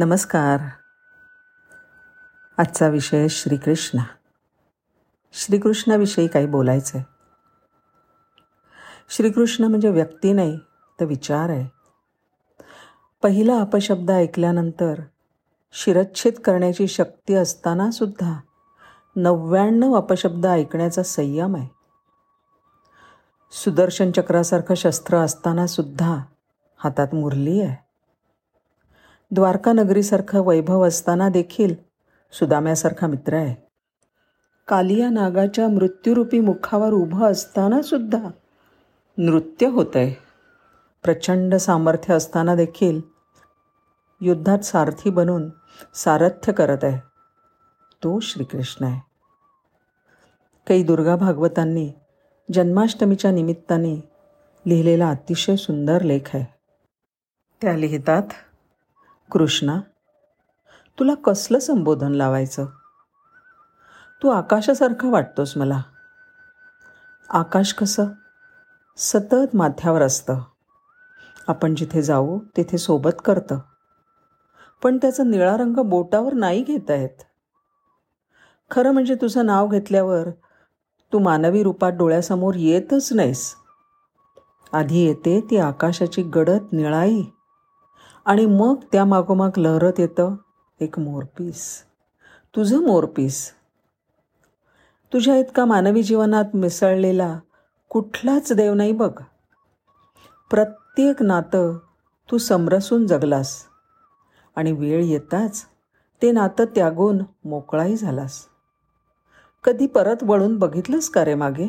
नमस्कार. आजचा विषय श्रीकृष्ण. श्रीकृष्णाविषयी काही बोलायचं आहे श्रीकृष्ण म्हणजे व्यक्ती नाही तर विचार आहे. पहिला अपशब्द ऐकल्यानंतर शिरच्छेद करण्याची शक्ती असतानासुद्धा नव्याण्णव अपशब्द ऐकण्याचा संयम आहे. सुदर्शन चक्रासारखं शस्त्र असतानासुद्धा हातात मुरली आहे. द्वारकानगरीसारखं वैभव असताना देखील सुदाम्यासारखा मित्र आहे. कालिया नागाच्या मृत्यूरूपी मुखावर उभं असताना सुद्धा नृत्य होत आहे प्रचंड सामर्थ्य असताना देखील युद्धात सारथी बनून सारथ्य करत आहे. तो श्रीकृष्ण आहे. काही दुर्गा भागवतांनी जन्माष्टमीच्या निमित्ताने लिहिलेला अतिशय सुंदर लेख आहे. त्या लिहितात कृष्णा तुला कसलं संबोधन लावायचं? तू आकाशासारखं वाटतोस मला. आकाश कसं? सतत माथ्यावर असतं. आपण जिथे जाऊ तिथे सोबत करतं. पण त्याचा निळा रंग बोटावर नाही घेता येत. खरं म्हणजे तुझं नाव घेतल्यावर तू मानवी रूपात डोळ्यासमोर येतच नाहीस. आधी येते ती आकाशाची गडद निळाई. आणि मग त्या मागोमाग लहरत येतं एक मोरपीस तुझं मोरपीस तुझ्या इतका मानवी जीवनात मिसळलेला कुठलाच देव नाही बघ. प्रत्येक नातं तू समरसून जगलास. आणि वेळ येताच ते नातं त्यागून मोकळाही झालास. कधी परत वळून बघितलंस का रे मागे?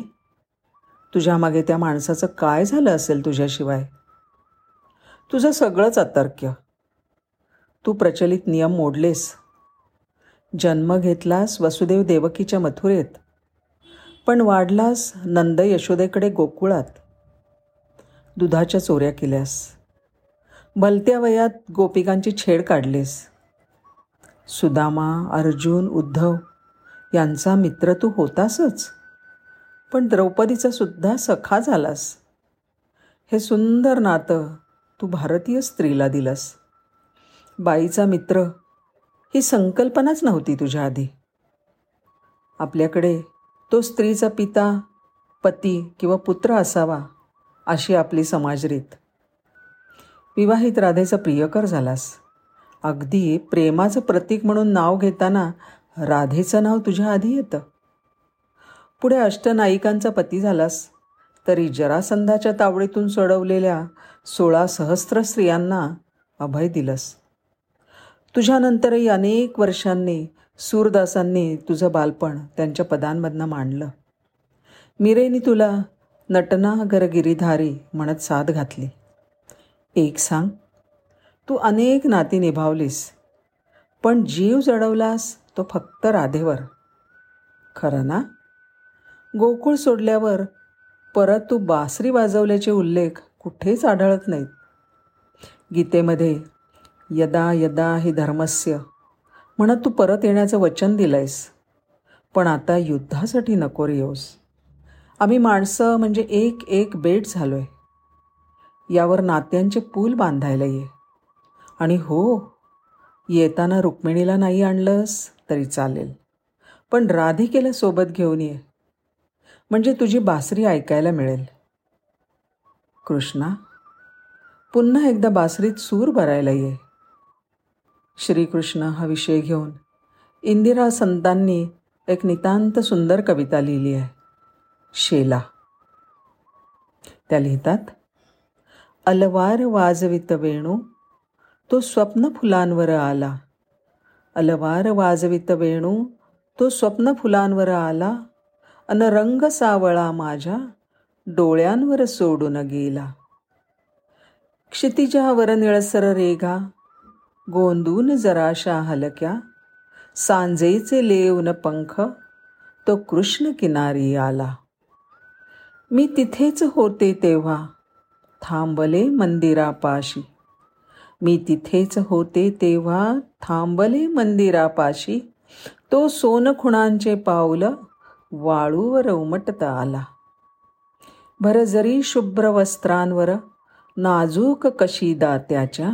तुझ्या मागे त्या माणसाचं काय झालं असेल तुझ्याशिवाय? तुझं सगळंच अतर्क्य. तू प्रचलित नियम मोडलेस. जन्म घेतलास वसुदेव देवकीच्या मथुरेत पण वाढलास नंद यशोदेकडे गोकुळात. दुधाच्या चोऱ्या केल्यास. भलत्या वयात गोपिकांची छेड काढलीस. सुदामा अर्जुन उद्धव यांचा मित्र तू होतासच पण द्रौपदीचा सुद्धा सखा झालास. हे सुंदर नातं तू भारतीय स्त्रीला दिलंस. बाईचा मित्र ही संकल्पनाच नव्हती तुझ्या आधी. आपल्याकडे तो स्त्रीचा पिता पती किंवा पुत्र असावा अशी आपली समाजरीत. विवाहित राधेचा प्रियकर झालास. अगदी प्रेमाचं प्रतीक म्हणून नाव घेताना राधेचं नाव तुझ्या आधी येतं. पुढे अष्टनायिकांचा पती झालास. तरी जरासंधाच्या तावडीतून सोडवलेल्या सोळा सहस्र स्त्रियांना अभय दिलंस. तुझ्यानंतरही अनेक वर्षांनी सूरदासांनी तुझं बालपण त्यांच्या पदांमधनं मांडलं. मिरेनी तुला नटना गरगिरीधारी म्हणत साथ घातली. एक सांग तू अनेक नाती निभावलीस पण जीव जडवलास तो फक्त राधेवर. खरं ना? गोकुळ सोडल्यावर परत तू बासरी वाजवल्याचे उल्लेख कुठेच आढळत नाहीत. गीतेमध्ये यदा यदा हि धर्मस्य म्हणत तू परत येण्याचं वचन दिलंयस. पण आता युद्धासाठी नको येऊस आम्ही माणसं म्हणजे एक एक बेट झालो आहे यावर नात्यांचे पूल बांधायला ये. आणि हो येताना रुक्मिणीला नाही आणलंस तरी चालेल. पण राधिकेला सोबत घेऊन ये. म्हणजे तुझी बासरी ऐकायला मिळेल. कृष्णा पुन्हा एकदा बासरीत सूर भरायला ये. श्रीकृष्ण हा विषय घेऊन इंदिरा संतांनी एक नितांत सुंदर कविता लिहिली आहे. शेला. त्या लिहितात अलवार वाजवित वेणू तो स्वप्न फुलांवर आला. अलवार वाजवित वेणू तो स्वप्न फुलांवर आला. अन रंग सावळा माझ्या डोळ्यांवर सोडून गेला. क्षितिजावर निळसर रेघा गोंदून जराशा हलक्या सांजेचे लेवन पंख तो कृष्ण किनारी आला. मी तिथेच होते तेव्हा थांबले मंदिरापाशी. मी तिथेच होते तेव्हा थांबले मंदिरापाशी. तो सोनखुणांचे पावलं वाळूवर उमटता आला. भरजरी शुभ्र वस्त्रांवर नाजूक कशी दात्याच्या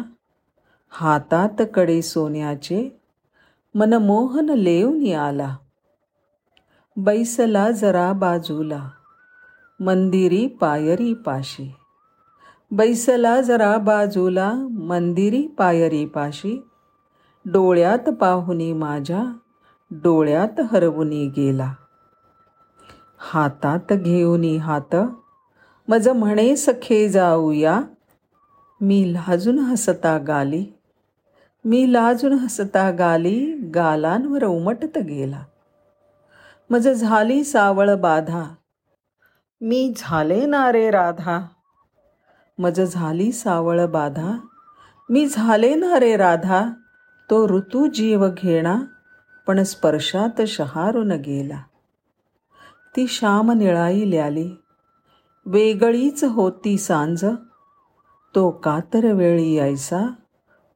हातात कडे सोन्याचे मनमोहन लेवनी आला. बैसला जरा बाजूला मंदिरी पायरी पाशी. बैसला जरा बाजूला मंदिरी पायरी पाशी. डोळ्यात पाहुनी माझ्या डोळ्यात हरवुनी गेला. हातात घेऊनी हात. मज म्हणे सखे जाऊया. मी लाजून हसता गाली. मी लाजून हसता गाली गालांवर उमटत गेला. मज झाली सावळ बाधा. मी झाले ना रे राधा. मज झाली सावळ बाधा. मी झाले ना रे राधा. तो ऋतू जीव घेणा पण स्पर्शात शहारून गेला. ती श्याम निळाई ल्याली. वेगळीच होती सांज. तो कातर वेळी ऐसा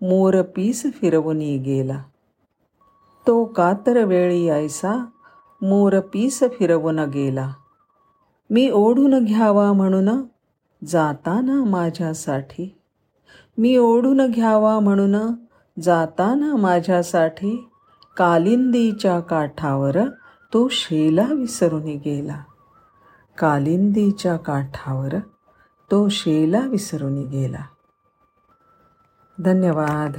मोर पीस फिरवून गेला. तो कातर वेळी ऐसा मोर पीस फिरवून गेला. मी ओढून घ्यावा म्हणून जाताना माझ्यासाठी. मी ओढून घ्यावा म्हणून जाताना माझ्यासाठी कालिंदीच्या काठावर तो शेला विसरून गेला. कालिंदीच्या काठावर तो शेला विसरून गेला. धन्यवाद.